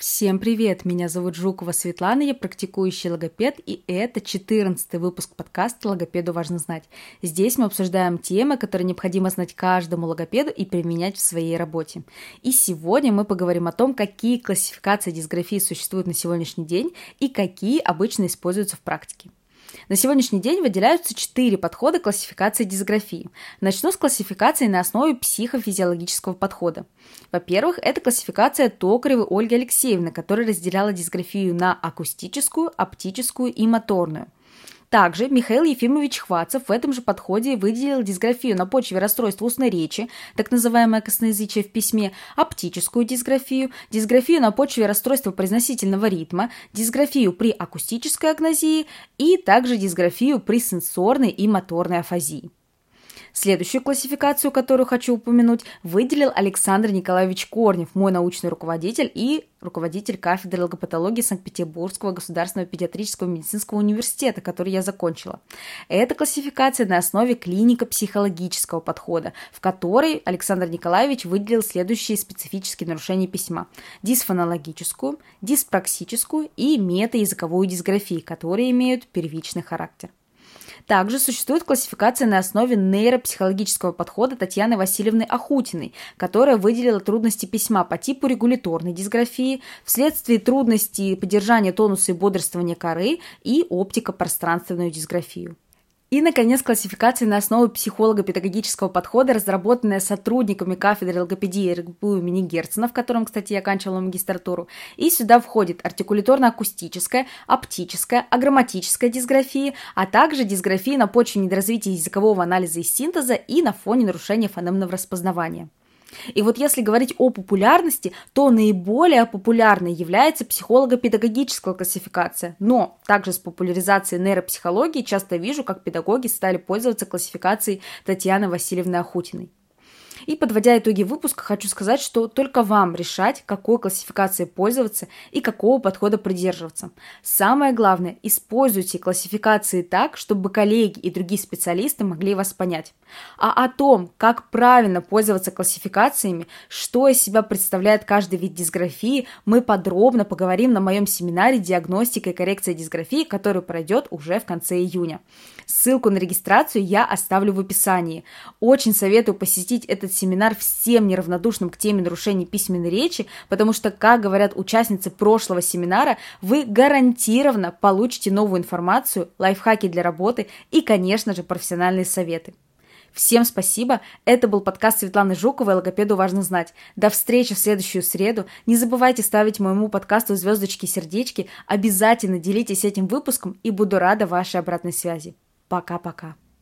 Всем привет! Меня зовут Жукова Светлана, я практикующий логопед, и это 14 выпуск подкаста «Логопеду важно знать». Здесь мы обсуждаем темы, которые необходимо знать каждому логопеду и применять в своей работе. И сегодня мы поговорим о том, какие классификации дисграфии существуют на сегодняшний день и какие обычно используются в практике. На сегодняшний день выделяются четыре подхода классификации дисграфии. Начну с классификации на основе психофизиологического подхода. Во-первых, это классификация Токаревой Ольги Алексеевны, которая разделяла дисграфию на акустическую, оптическую и моторную – также Михаил Ефимович Хвацев в этом же подходе выделил дисграфию на почве расстройств устной речи, так называемое косноязычие в письме, оптическую дисграфию, дисграфию на почве расстройства произносительного ритма, дисграфию при акустической агнозии и также дисграфию при сенсорной и моторной афазии. Следующую классификацию, которую хочу упомянуть, выделил Александр Николаевич Корнев, мой научный руководитель и руководитель кафедры логопатологии Санкт-Петербургского государственного педиатрического медицинского университета, который я закончила. Это классификация на основе клинико-психологического подхода, в которой Александр Николаевич выделил следующие специфические нарушения письма. Дисфонологическую, диспраксическую и метаязыковую дисграфию, которые имеют первичный характер. Также существует классификация на основе нейропсихологического подхода Татьяны Васильевны Ахутиной, которая выделила трудности письма по типу регуляторной дисграфии, вследствие трудностей поддержания тонуса и бодрствования коры и оптико-пространственную дисграфию. И, наконец, классификация на основе психолого-педагогического подхода, разработанная сотрудниками кафедры логопедии РГПУ имени Герцена, в котором, кстати, я оканчивала магистратуру. И сюда входит артикуляторно-акустическая, оптическая, аграмматическая дисграфия, а также дисграфия на почве недоразвития языкового анализа и синтеза и на фоне нарушения фонемного распознавания. И вот если говорить о популярности, то наиболее популярной является психолого-педагогическая классификация. Но также с популяризацией нейропсихологии часто вижу, как педагоги стали пользоваться классификацией Татьяны Васильевны Ахутиной. И подводя итоги выпуска, хочу сказать, что только вам решать, какой классификацией пользоваться и какого подхода придерживаться. Самое главное, используйте классификации так, чтобы коллеги и другие специалисты могли вас понять. А о том, как правильно пользоваться классификациями, что из себя представляет каждый вид дисграфии, мы подробно поговорим на моем семинаре «Диагностика и коррекция дисграфии», который пройдет уже в конце июня. Ссылку на регистрацию я оставлю в описании. Очень советую посетить этот семинар всем неравнодушным к теме нарушений письменной речи, потому что, как говорят участницы прошлого семинара, вы гарантированно получите новую информацию, лайфхаки для работы и, конечно же, профессиональные советы. Всем спасибо. Это был подкаст Светланы Жуковой «Логопеду важно знать». До встречи в следующую среду. Не забывайте ставить моему подкасту звездочки сердечки. Обязательно делитесь этим выпуском и буду рада вашей обратной связи. Пока-пока.